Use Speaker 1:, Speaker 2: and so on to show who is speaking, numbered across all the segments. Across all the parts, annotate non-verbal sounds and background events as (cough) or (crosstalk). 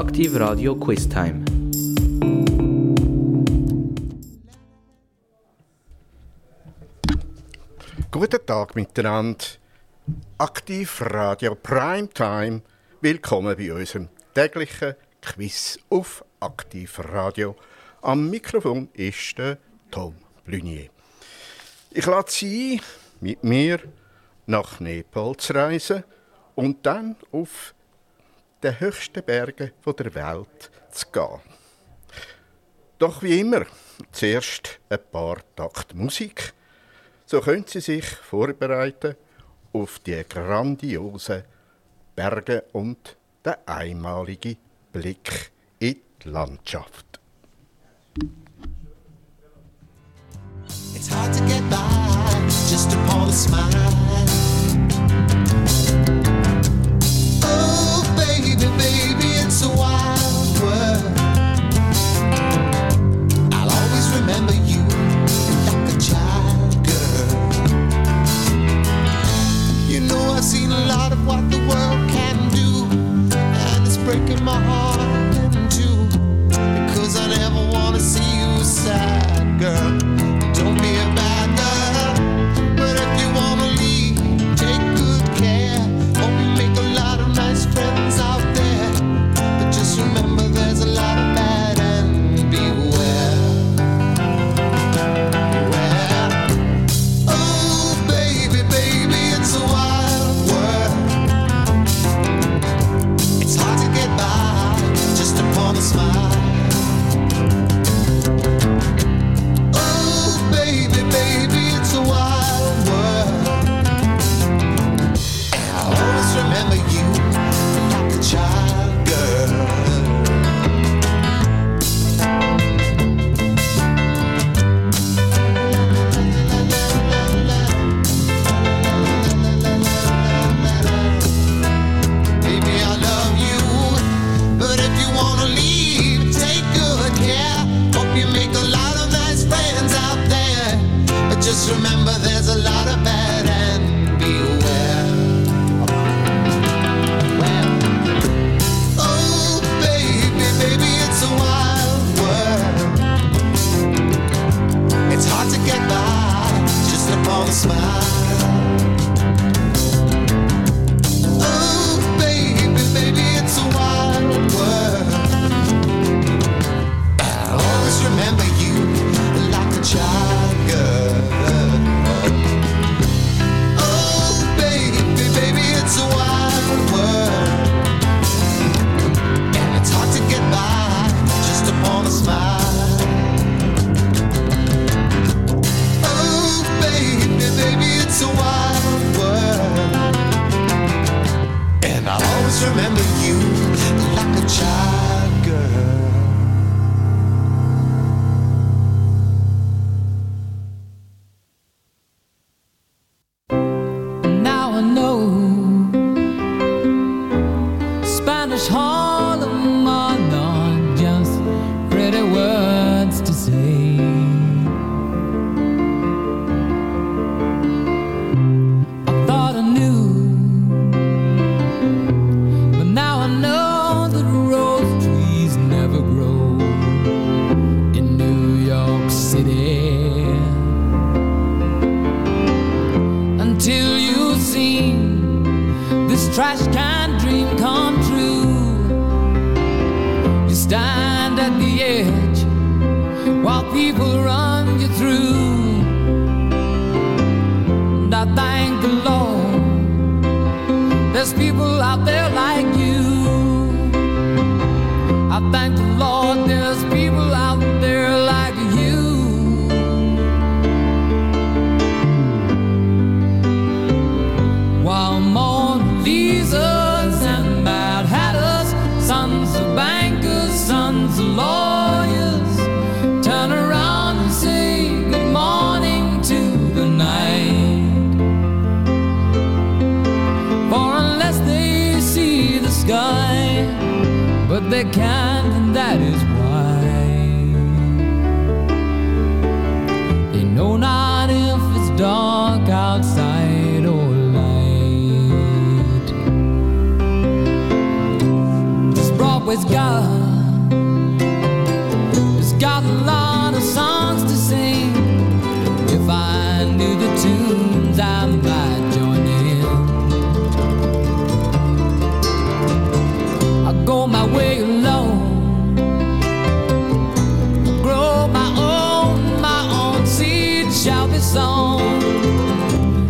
Speaker 1: Aktiv Radio Quiz Time.
Speaker 2: Guten Tag miteinander. Aktiv Radio Primetime. Willkommen bei unserem täglichen Quiz auf Aktiv Radio. Am Mikrofon ist der Tom Blunier. Ich lade Sie ein, mit mir nach Nepal zu reisen und dann auf den höchsten Bergen der Welt zu gehen. Doch wie immer, zuerst ein paar Takt Musik. So können Sie sich vorbereiten auf die grandiosen Berge und den einmaligen Blick in die Landschaft. It's hard to get by just upon a smile. me, baby, it's a
Speaker 3: while.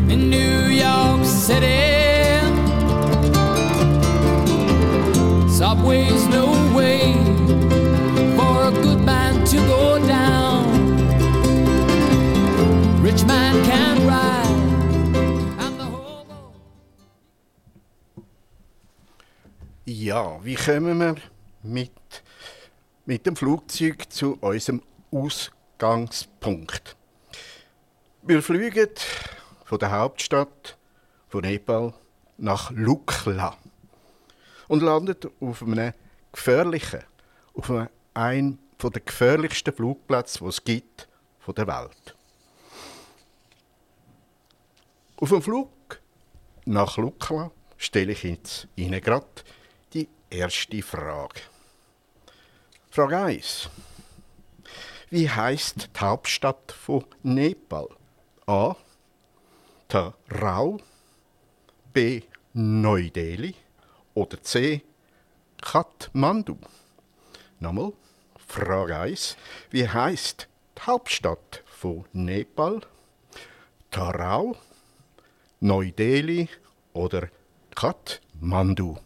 Speaker 4: In New York City. Subway's no way for a good man to go down. Rich man can ride.
Speaker 2: Ja, wie kommen wir mit, mit dem Flugzeug zu unserem Ausgangspunkt? Wir fliegen von der Hauptstadt von Nepal nach Lukla und landen auf einem gefährlichen, auf einem, der gefährlichsten Flugplätze, die es gibt von der Welt. Auf dem Flug nach Lukla stelle ich Ihnen gerade die erste Frage. Frage 1. Wie heißt die Hauptstadt von Nepal? A. Tarau, B. Neu-Delhi oder C. Kathmandu? Nochmal, Frage 1. Wie heißt die Hauptstadt von Nepal? Tarau, Neu-Delhi oder Kathmandu?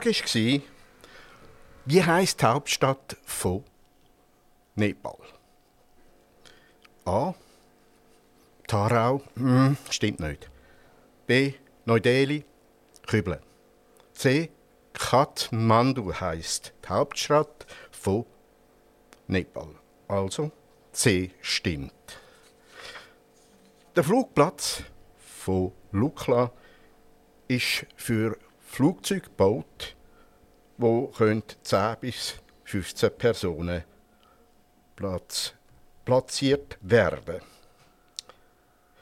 Speaker 2: Frage war, wie heisst die Hauptstadt von Nepal? A. Tarau, hm, stimmt nicht. B. Neu-Delhi, Küble. C. Kathmandu heisst die Hauptstadt von Nepal. Also C stimmt. Der Flugplatz von Lukla ist für Flugzeuge gebaut, wo 10 bis 15 Personen platz platziert werden.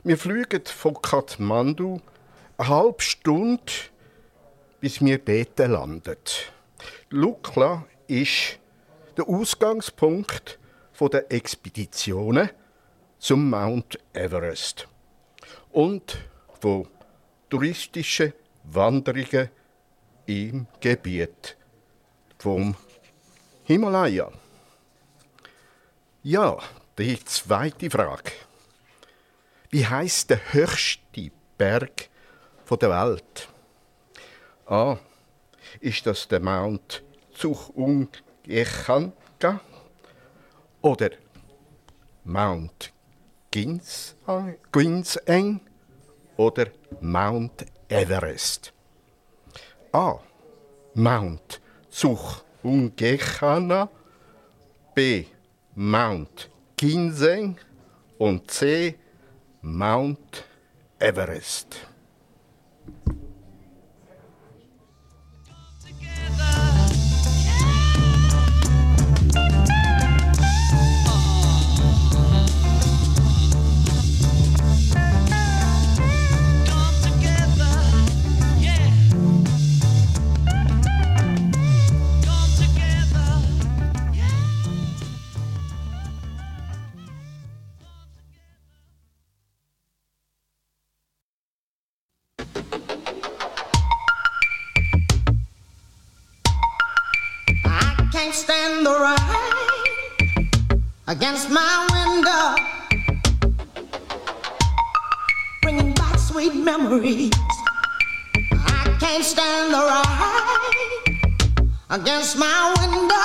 Speaker 2: Wir fliegen von Kathmandu eine halbe Stunde, bis wir dort landen. Lukla ist der Ausgangspunkt der Expeditionen zum Mount Everest und von touristischen Wanderungen im Gebiet vom Himalaya. Ja, die zweite Frage. Wie heißt der höchste Berg der Welt? A. Ist das der Mount Zuchungechanga oder Mount Ginseng oder Mount Everest? A. Mount Zuchungechana B. Mount Ginseng und C. Mount Everest.
Speaker 5: Against my window, bringing back sweet memories. I can't stand the rain against my window,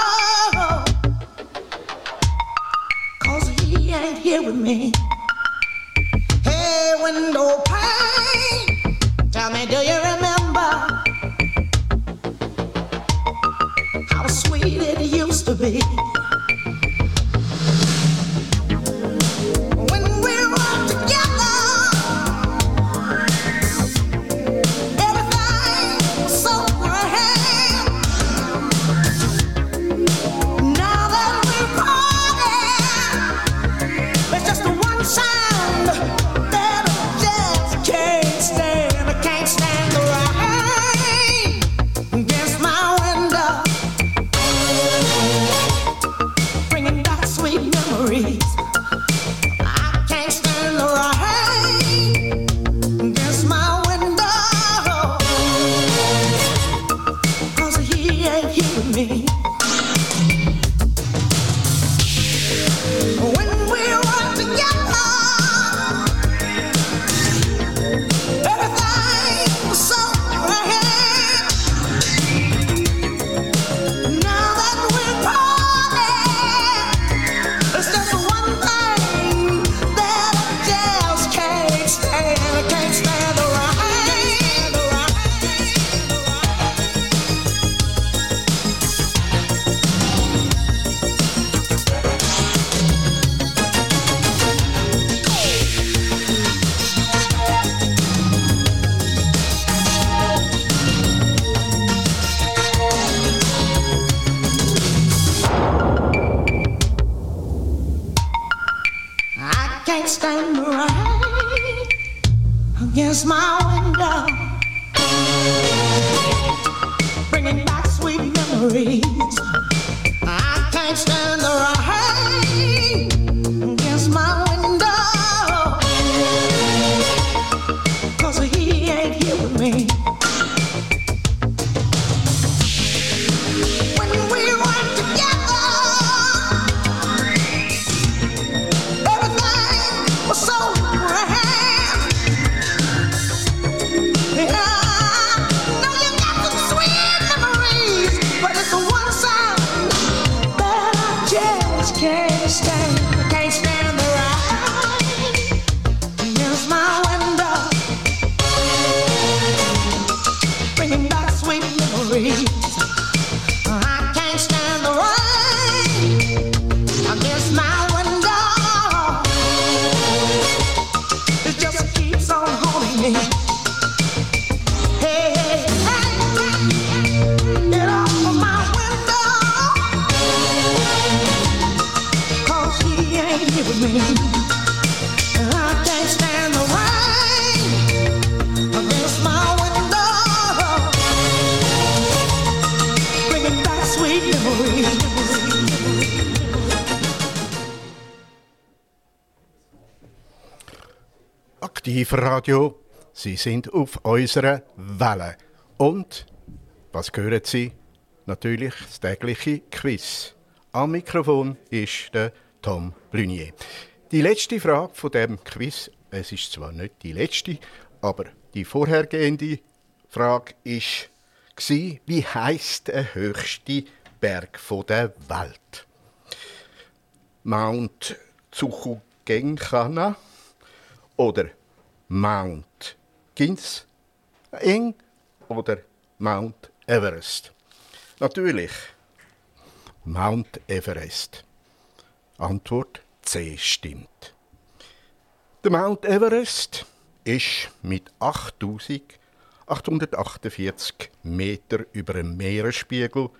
Speaker 5: cause he ain't here with me. Hey, window pane, tell me, do you remember how sweet it used to be?
Speaker 2: Aktivradio, Sie sind auf unserer Welle. Und, was hören Sie? Natürlich das tägliche Quiz. Am Mikrofon ist der Tom Blunier. Die letzte Frage von dem Quiz, es ist zwar nicht die letzte, aber die vorhergehende Frage gsi, wie heißt der höchste Berg der Welt? Mount Tsukugenkana oder Mount Kins Eng oder Mount Everest? Natürlich Mount Everest. Antwort C stimmt. Der Mount Everest ist mit 8848 Meter über dem Meeresspiegel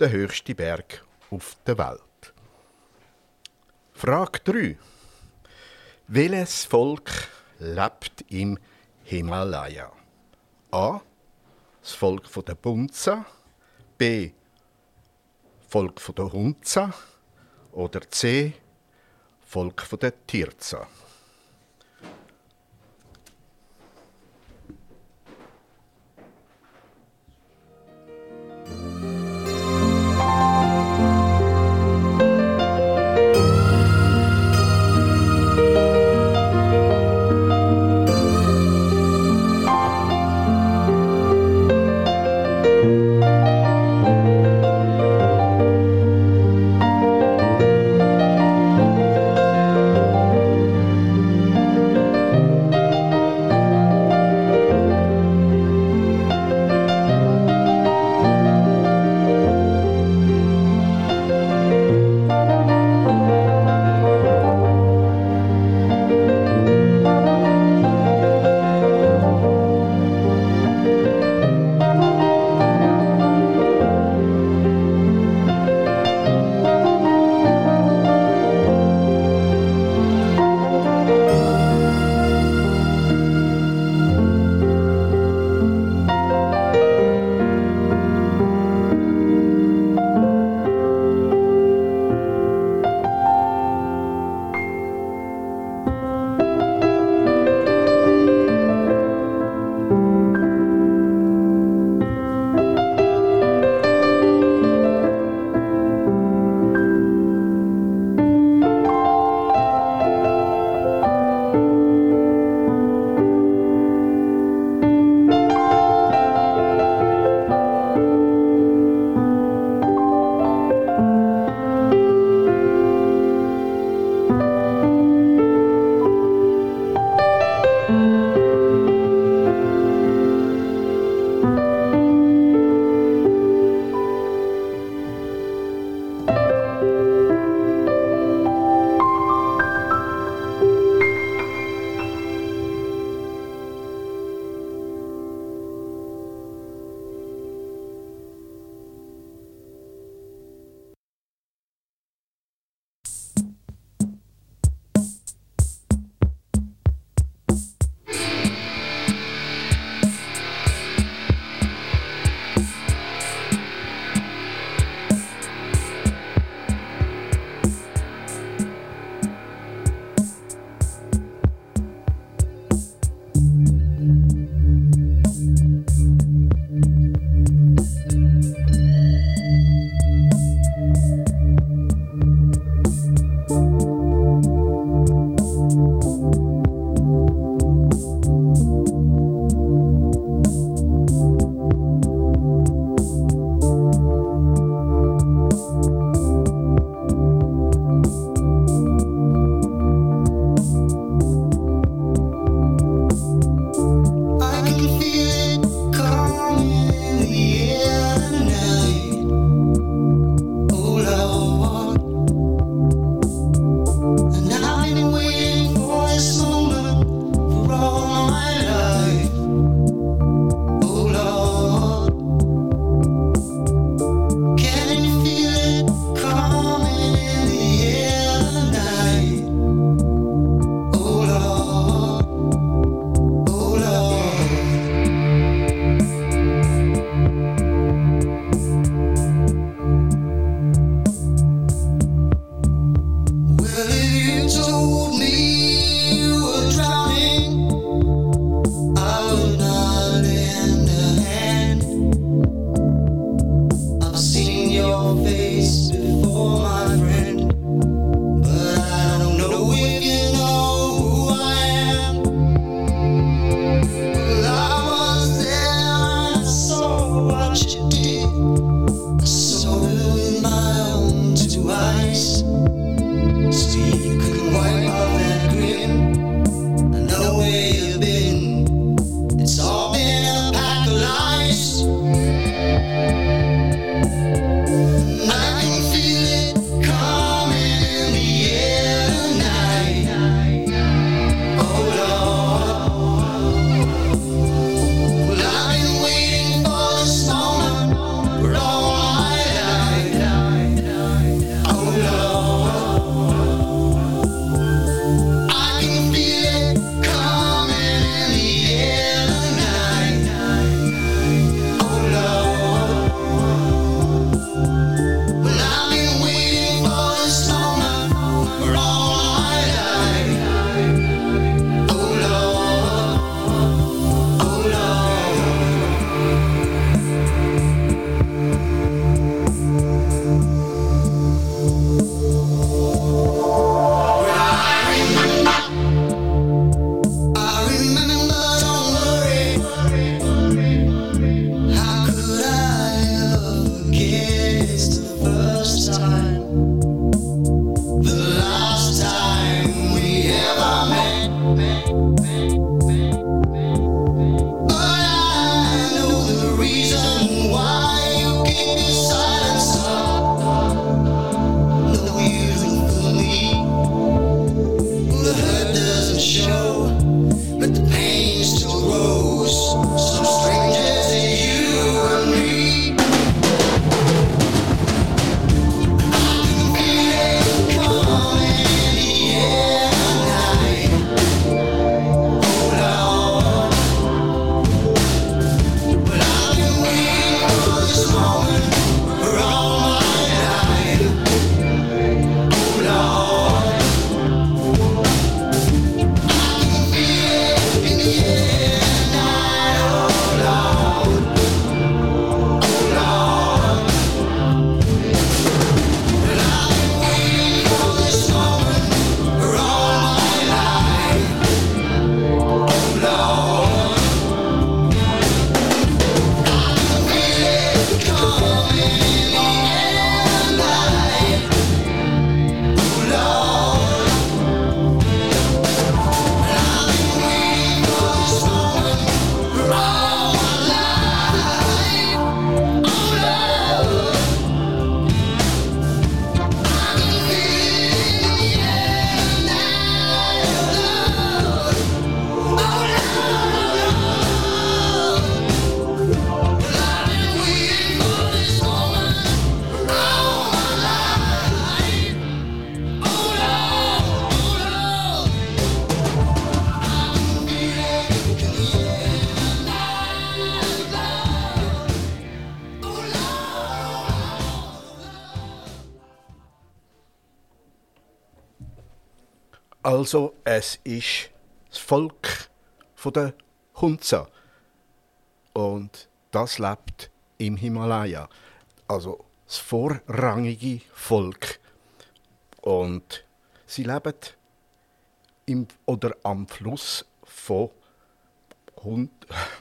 Speaker 2: der höchste Berg auf der Welt. Frage 3. Welches Volk lebt im Himalaya? A. Das Volk der Bunza. B. Volk der Hunza. Oder C. Volk der Tirza. Also, es ist das Volk von der Hunza. Und das lebt im Himalaya. Also das vorrangige Volk. Und sie leben im, oder am Fluss von Hund,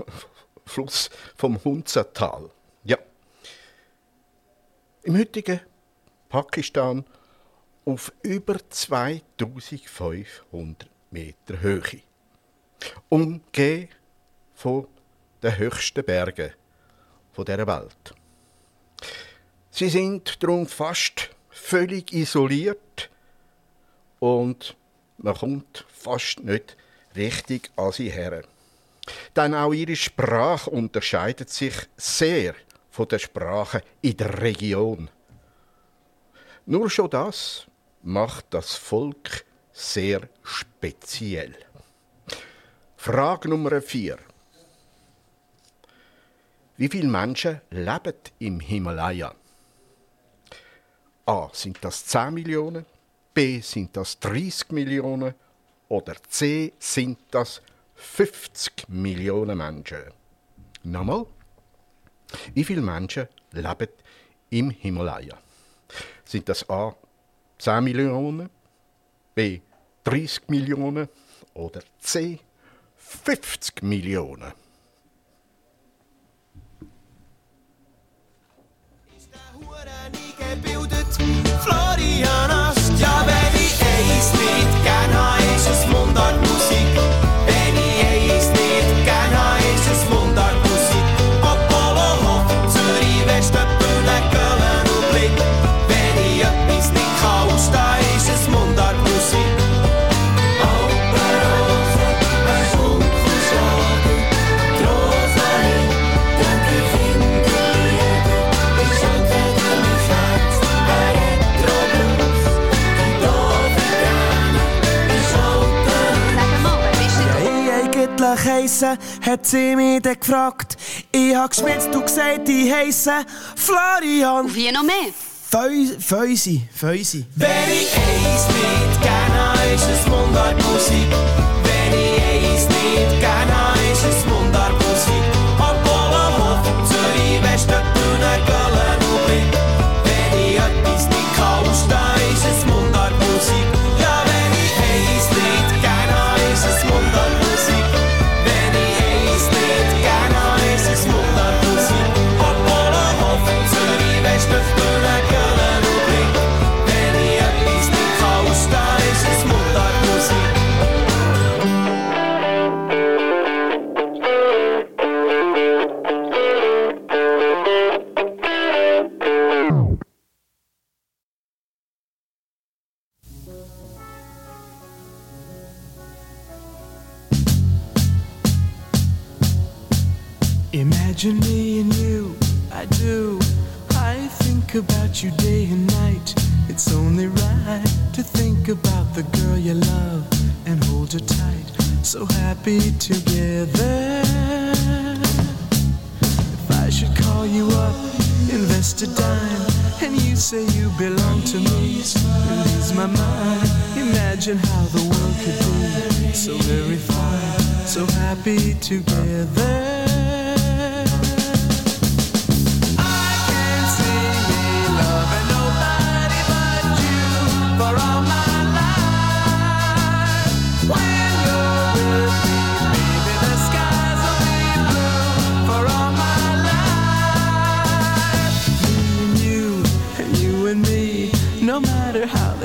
Speaker 2: (laughs) Fluss vom Hunza-Tal. Ja. Im heutigen Pakistan auf über 2500 Meter Höhe. Umgeben von den höchsten Bergen dieser Welt. Sie sind darum fast völlig isoliert und man kommt fast nicht richtig an sie her. Denn auch ihre Sprache unterscheidet sich sehr von den Sprachen in der Region. Nur schon das macht das Volk sehr speziell. Frage Nummer 4. Wie viele Menschen leben im Himalaya? A. Sind das 10 Millionen? B. Sind das 30 Millionen? Oder C. Sind das 50 Millionen Menschen? Nochmal. Wie viele Menschen leben im Himalaya? Sind das A. 10 Millionen? B. 30 Millionen? Oder C. 50 Millionen?
Speaker 6: Florian Ast, ja, wenn ich eins nicht gern habe, ist es Mundartmusik. Eigentlich heisse, hat sie mich dann gefragt. Ich hab geschwitzt und gesagt, ich heisse Florian.
Speaker 7: Wie noch mehr?
Speaker 6: Feu- Feusi, Feusi. Wenn ich eins nicht gern habe, ist es Mundartmusik. Wenn ich eins nicht gern invest a dime, and you say you belong to me, it ease my mind. Imagine how the world could be so very fine, so happy together.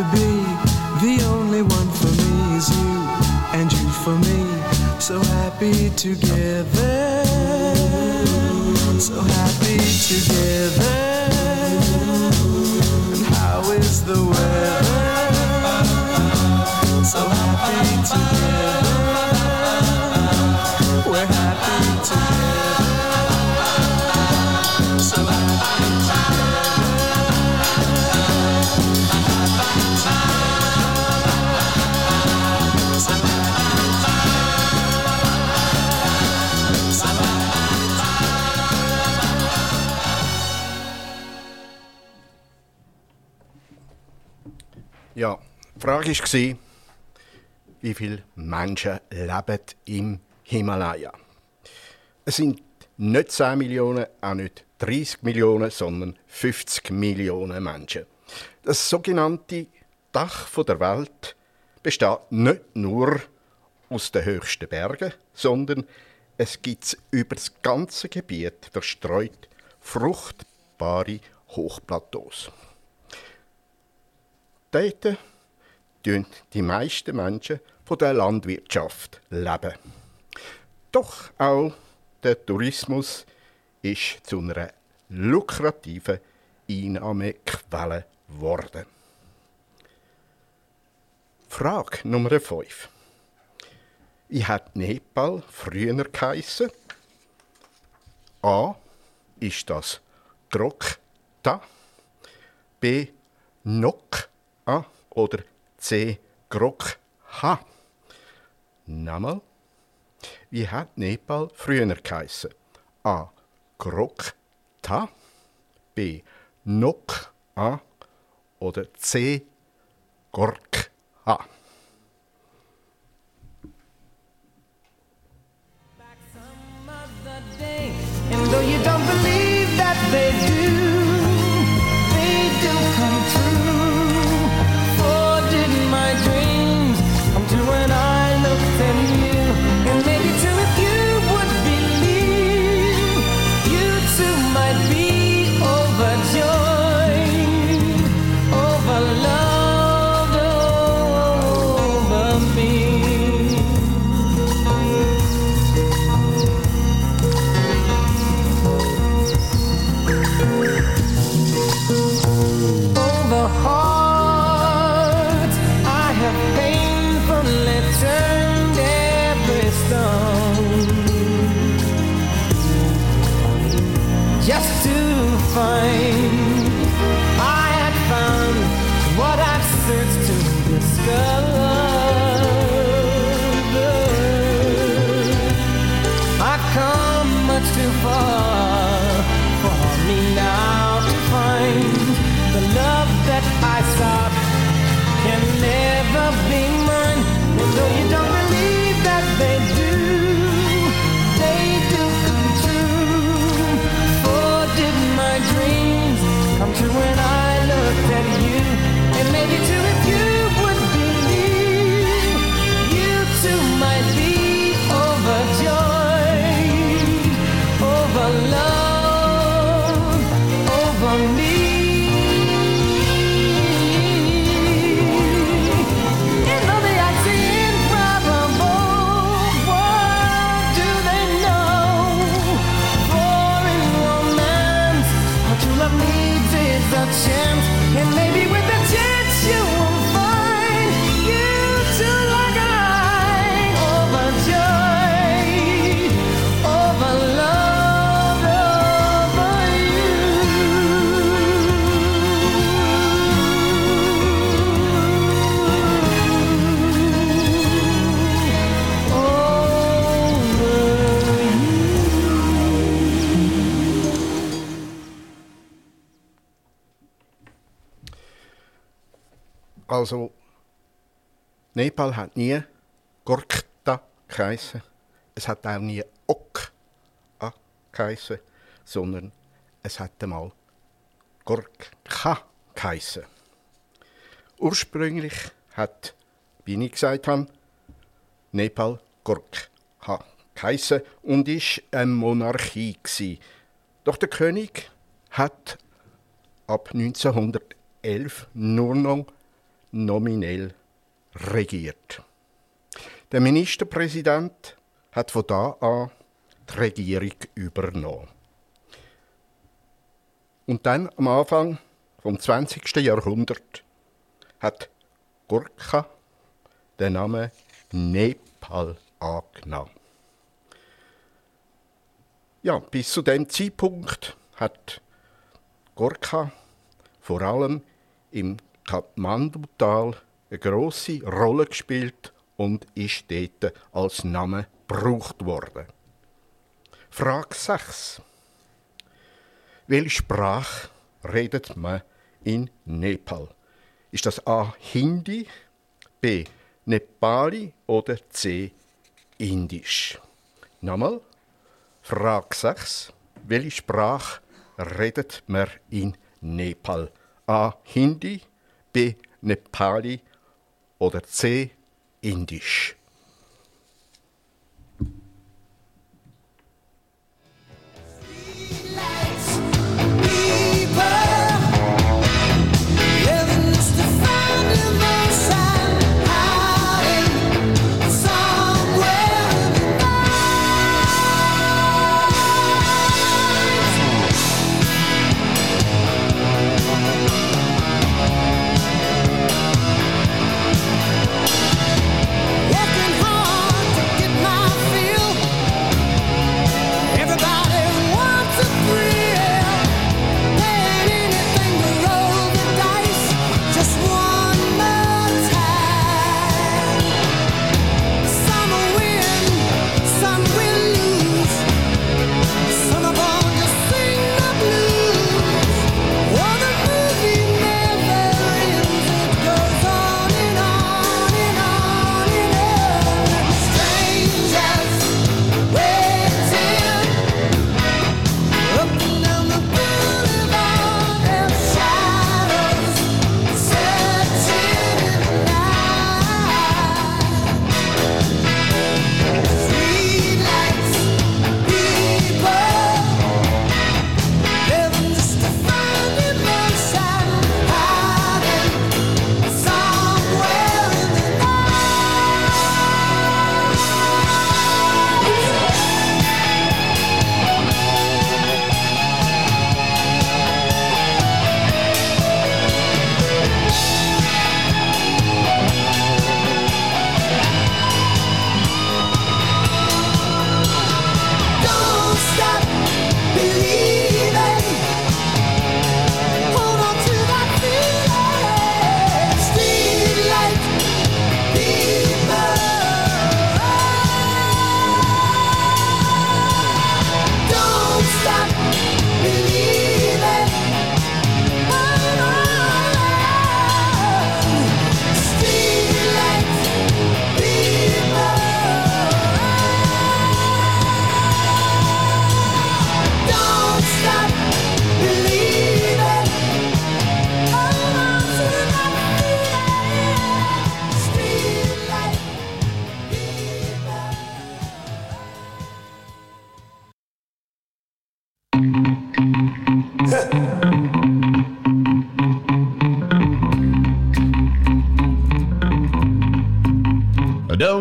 Speaker 6: To be. The only one for me is you, and you for me. So happy together, so happy together.
Speaker 2: Die Frage war, wie viele Menschen leben im Himalaya? Es sind nicht 10 Millionen, auch nicht 30 Millionen, sondern 50 Millionen Menschen. Das sogenannte Dach der Welt besteht nicht nur aus den höchsten Bergen, sondern es gibt über das ganze Gebiet verstreut fruchtbare Hochplateaus. Dort leben die meisten Menschen von der Landwirtschaft leben. Doch auch der Tourismus ist zu einer lukrativen Einnahmequelle geworden. Frage Nummer 5. Wie hat Nepal früher geheissen? A. Ist das Grokta? B. Nok-A? Oder C. Grokha? Nochmal. Wie hat Nepal früher geheissen? A. Grokta? B. Nok-A? Oder C. Gorkha?
Speaker 4: some
Speaker 2: Nepal hat nie Gorkta geheissen. Es hat auch nie Ok geheissen, sondern es hat einmal Gorkha geheissen. Ursprünglich hat, wie ich gesagt habe, Nepal Gorkha geheissen und ist eine Monarchie gsi. Doch der König hat ab 1911 2011 nur noch nominell regiert. Der Ministerpräsident hat von da an die Regierung übernommen. Und dann am Anfang vom 20. Jahrhundert hat Gurkha den Namen Nepal angenommen. Ja, bis zu dem Zeitpunkt hat Gorka vor allem im Kathmandu-Tal eine grosse Rolle gespielt und ist dort als Name gebraucht worden. Frage 6. Welche Sprache redet man in Nepal? Ist das A. Hindi, B. Nepali oder C. Indisch? Nochmal. Frage 6. Welche Sprache redet man in Nepal? A. Hindi, B. Nepali oder C. Indisch?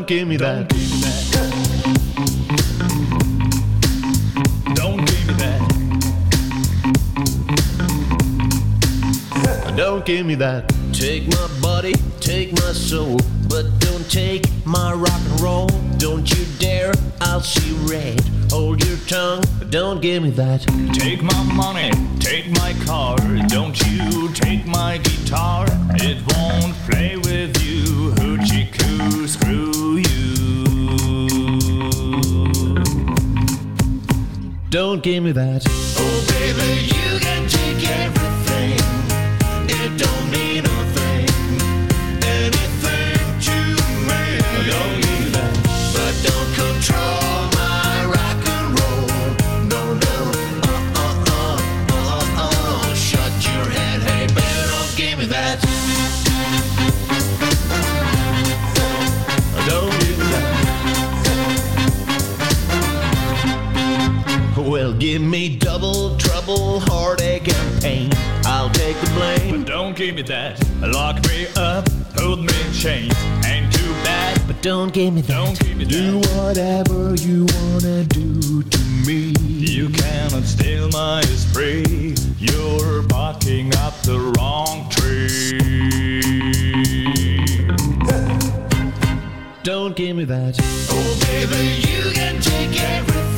Speaker 4: Don't
Speaker 8: give me that. Don't give me that. Don't give me that.
Speaker 9: Take my body, take my soul, but don't take my rock and roll. Don't you dare, I'll see red. Hold your tongue, don't give me that.
Speaker 8: Take my money, take my car. Don't you take my guitar. It won't play with you. Hoochie coo, screw
Speaker 9: Don't give me that.
Speaker 8: Oh, baby, you can take everything. Give me
Speaker 9: double trouble, heartache, and pain. I'll take
Speaker 10: the blame.
Speaker 11: But don't give me that. Lock me up, hold me in chains. Ain't too bad.
Speaker 10: But don't give me that.
Speaker 11: Don't give me that.
Speaker 10: Do whatever you wanna do to me.
Speaker 11: You cannot steal my spree. You're barking up the wrong tree.
Speaker 10: Don't give me that.
Speaker 8: Oh, baby, you can take everything.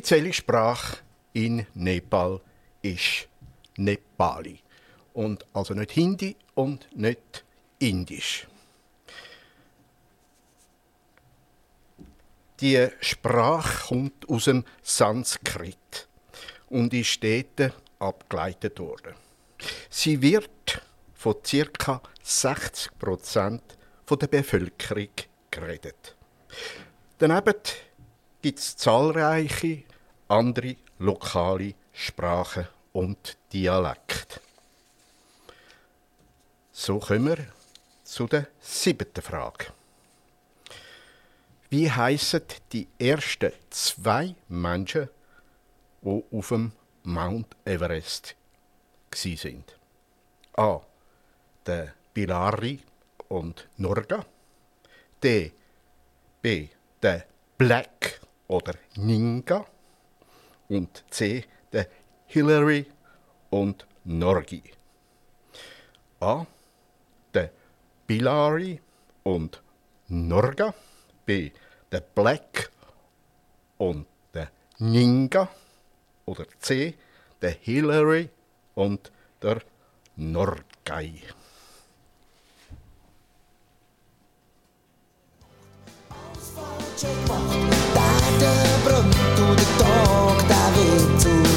Speaker 2: Offizielle Sprache in Nepal ist Nepali. Und also nicht Hindi und nicht Indisch. Die Sprache kommt aus dem Sanskrit und ist dort abgeleitet worden. Sie wird von ca. 60 Prozent der Bevölkerung geredet. Daneben gibt es zahlreiche andere lokale Sprachen und Dialekte. So kommen wir zu der siebten Frage. Wie heißen die ersten zwei Menschen, die auf dem Mount Everest sind? A. Der Bilari und Norga. D. B. Der Black oder Ninga. Und C. Der Hillary und Norgi. A. Der Bilari und Norga. B. Der Black und der Ninga. Oder C. Der Hillary und der Norgay.
Speaker 5: Daar de pronto de toc David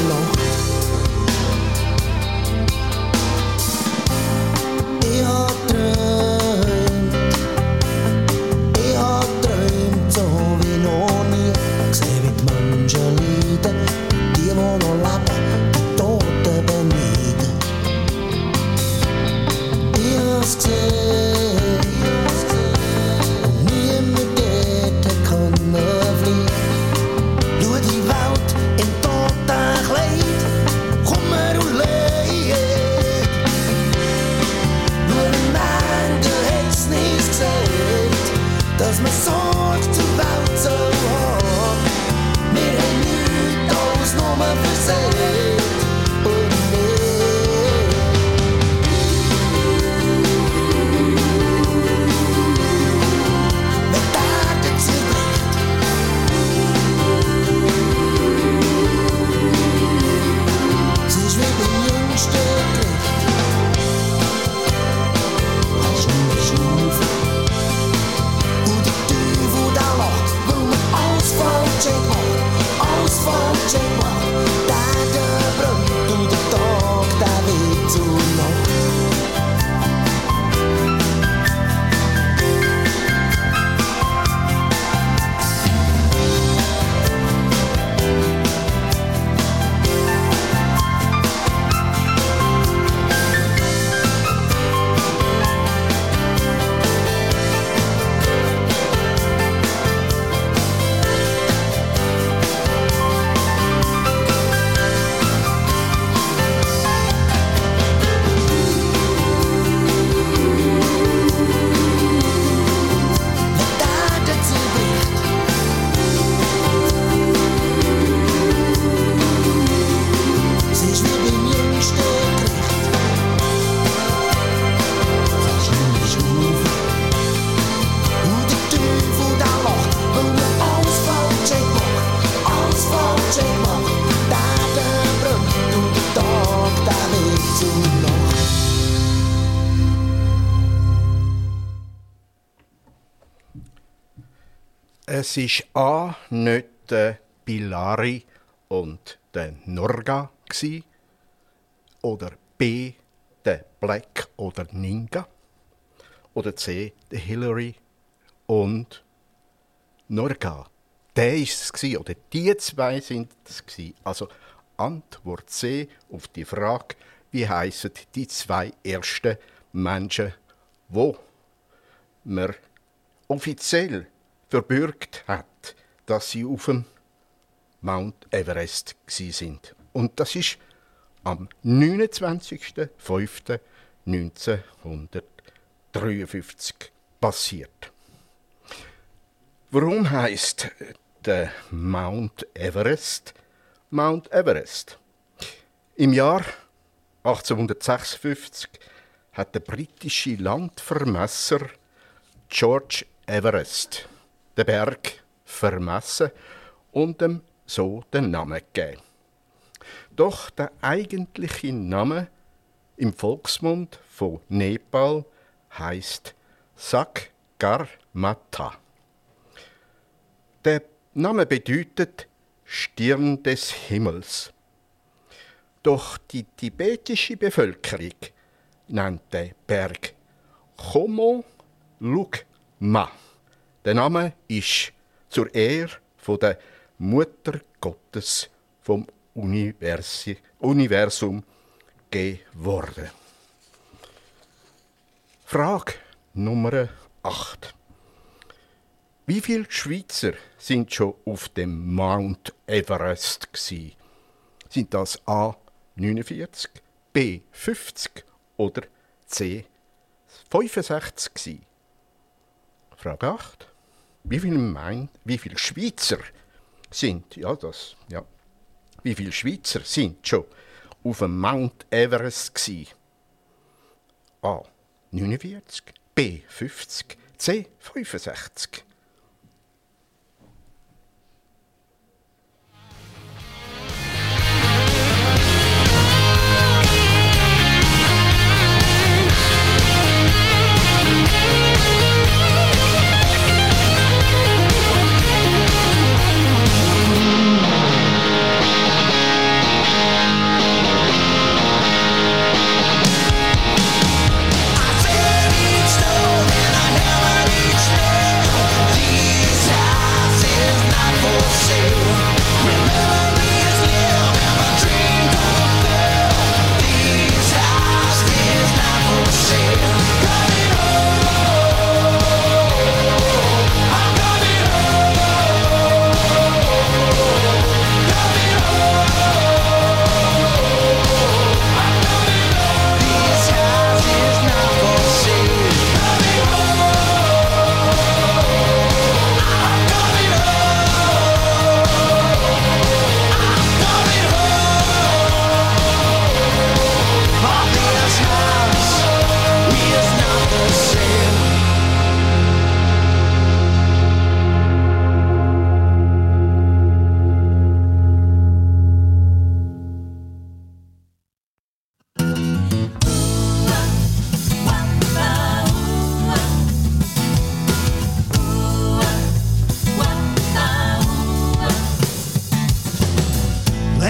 Speaker 2: Es ist A nicht der Bilari und der Norga gsi oder B der Black oder Ninga oder C der Hillary und Norga. Der ist es gsi oder die zwei sind es gsi. Also Antwort C auf die Frage, wie heißen die zwei ersten Menschen, wo man offiziell verbürgt hat, dass sie auf dem Mount Everest sind. Und das ist am 29.05.1953 passiert. Warum heißt der Mount Everest Mount Everest? Im Jahr 1856 hat der britische Landvermesser George Everest den Berg vermessen und ihm so den Namen gegeben. Doch der eigentliche Name im Volksmund von Nepal heißt Sagarmatha. Der Name bedeutet Stirn des Himmels. Doch die tibetische Bevölkerung nennt den Berg Khomo Lukma. Der Name ist zur Ehre der Mutter Gottes vom Universum geworden. Frage Nummer 8. Wie viele Schweizer sind schon auf dem Mount Everest gsi? Sind das A 49, B 50 oder C 65 gsi? Frage 8. Wie viele, mein, wie viele Schweizer sind, ja, das, ja, wie viele Schweizer sind schon auf dem Mount Everest gsi? A 49, B 50, C 65.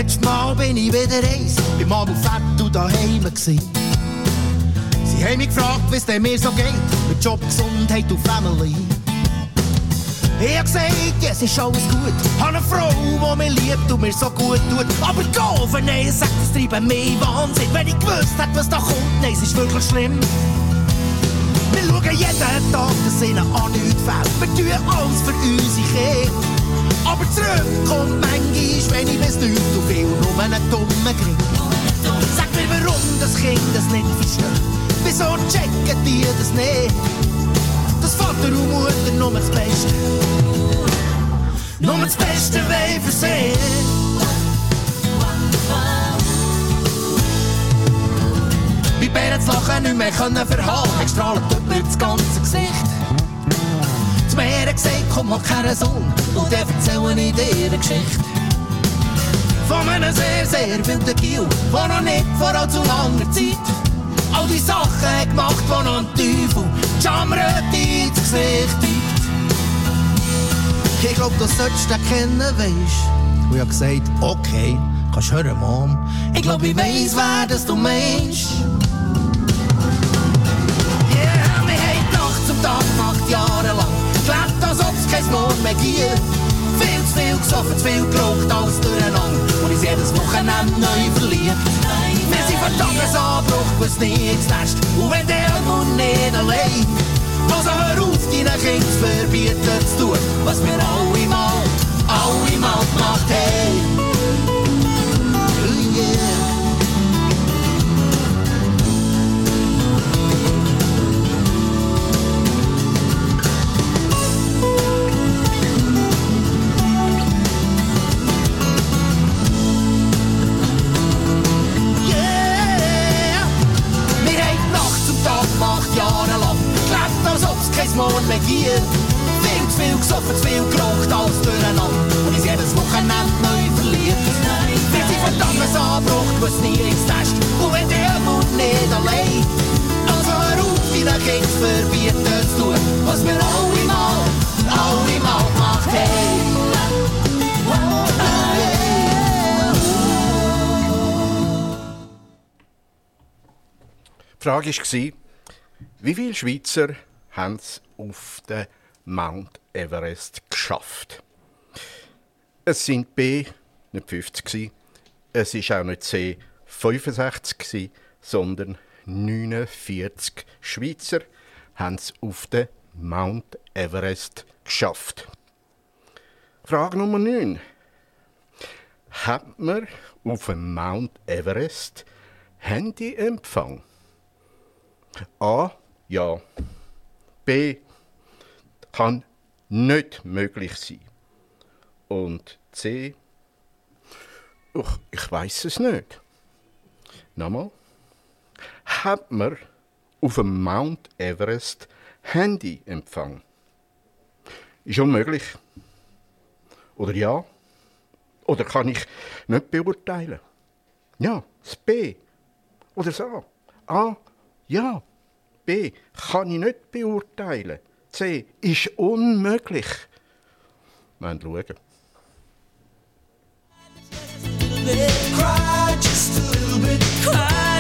Speaker 3: Letztes Mal bin ich wieder eins, bei Mama Fett und daheim gsi. Sie haben mich gefragt, wie es mir so geht, mit Job, Gesundheit und Family. Ich hab gesagt, es ist alles gut. Hab eine Frau, die mich liebt und mir so gut tut. Aber Golf, nein, sagt, das treibt mich Wahnsinn. Wenn ich gewusst hätte, was da kommt, nein, es ist wirklich schlimm. Wir schauen jeden Tag, dass ihnen an nichts fehlt. Wir tun alles für unsere Kinder. Aber zurück kommt manchmal, wenn ich bis nicht und viel nur einen dummen Gring. Sag mir, warum das Kind das nicht versteht. Wieso checken die das nicht? Dass Vater und Mutter nur das Beste, nur das Beste wollen für sie. Bei Bären das Lachen nicht mehr verhalten, ich strahle über das ganze Gesicht. Das Meer hat gesagt, komm, mach keinen Sohn, und dann erzähle ich dir eine Geschichte. Von einem sehr, sehr wilden Kiel, der noch nicht vor allzu langer Zeit all die Sachen gemacht, die noch ein Teufel die Schamröte ins Gesicht der treibt. Ich glaub, du solltest den kennen, weisst. Und ich hab gesagt, okay, kannst hören, Mom. Ich glaub, ich weiss, wer das du meinst. Gibt. Viel zu viel gesoffen, zu viel geraucht, alles durcheinander. Und uns jedes Wochenende neu verliebt. Wir sind von Tagesanbruch bis nie ins. Und wenn der Mund nicht allein. Also hör auf, deinen Kindern zu verbieten zu tun, was wir alle mal, alle mal gemacht haben.
Speaker 2: Frage war, wie viele Schweizer haben es auf den Mount Everest geschafft? Es sind B nicht 50 gewesen. Es ist auch nicht C 65 gewesen, sondern 49 Schweizer haben es auf den Mount Everest geschafft. Frage Nummer 9. Hat man auf dem Mount Everest Handyempfang? A. Ja. B. Kann nicht möglich sein. Und C. Uch, ich weiß es nicht. Nochmal. Hat man auf dem Mount Everest Handyempfang? Ist unmöglich. Oder ja? Oder kann ich nicht beurteilen? Ja, das B. Oder das A. A. Ja. B. Kann ich nicht beurteilen. C. Ist unmöglich. Wir werden schauen.
Speaker 4: Cry just a little bit. Cry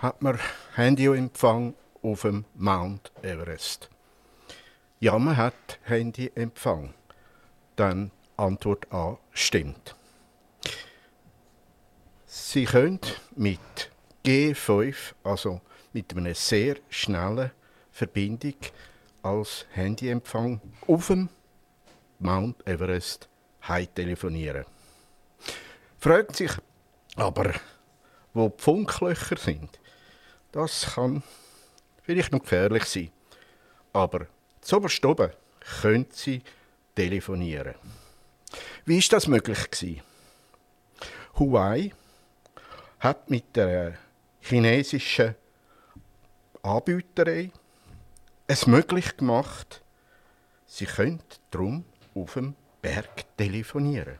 Speaker 2: hat man Handyempfang auf dem Mount Everest? Ja, man hat Handyempfang. Dann Antwort A stimmt. Sie können mit G5, also mit einer sehr schnellen Verbindung als Handyempfang auf dem Mount Everest heim telefonieren. Fragt sich Aber wo die Funklöcher sind, das kann vielleicht noch gefährlich sein. Aber zuoberst oben können Sie telefonieren. Wie ist das möglich gewesen? Huawei hat mit der chinesischen Anbieterei es möglich gemacht, sie können drum auf dem Berg telefonieren.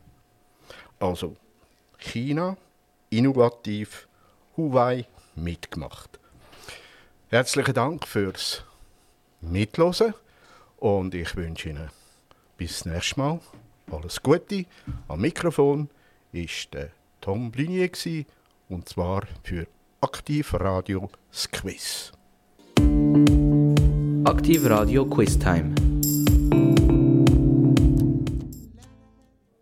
Speaker 2: Also China, innovativ, Huawei mitgemacht. Herzlichen Dank fürs Mitlosen und ich wünsche Ihnen bis das nächste Mal alles Gute. Am Mikrofon ist der Tom Blinier und zwar für Aktiv Radio Quiz.
Speaker 1: Aktiv Radio Quiz Time.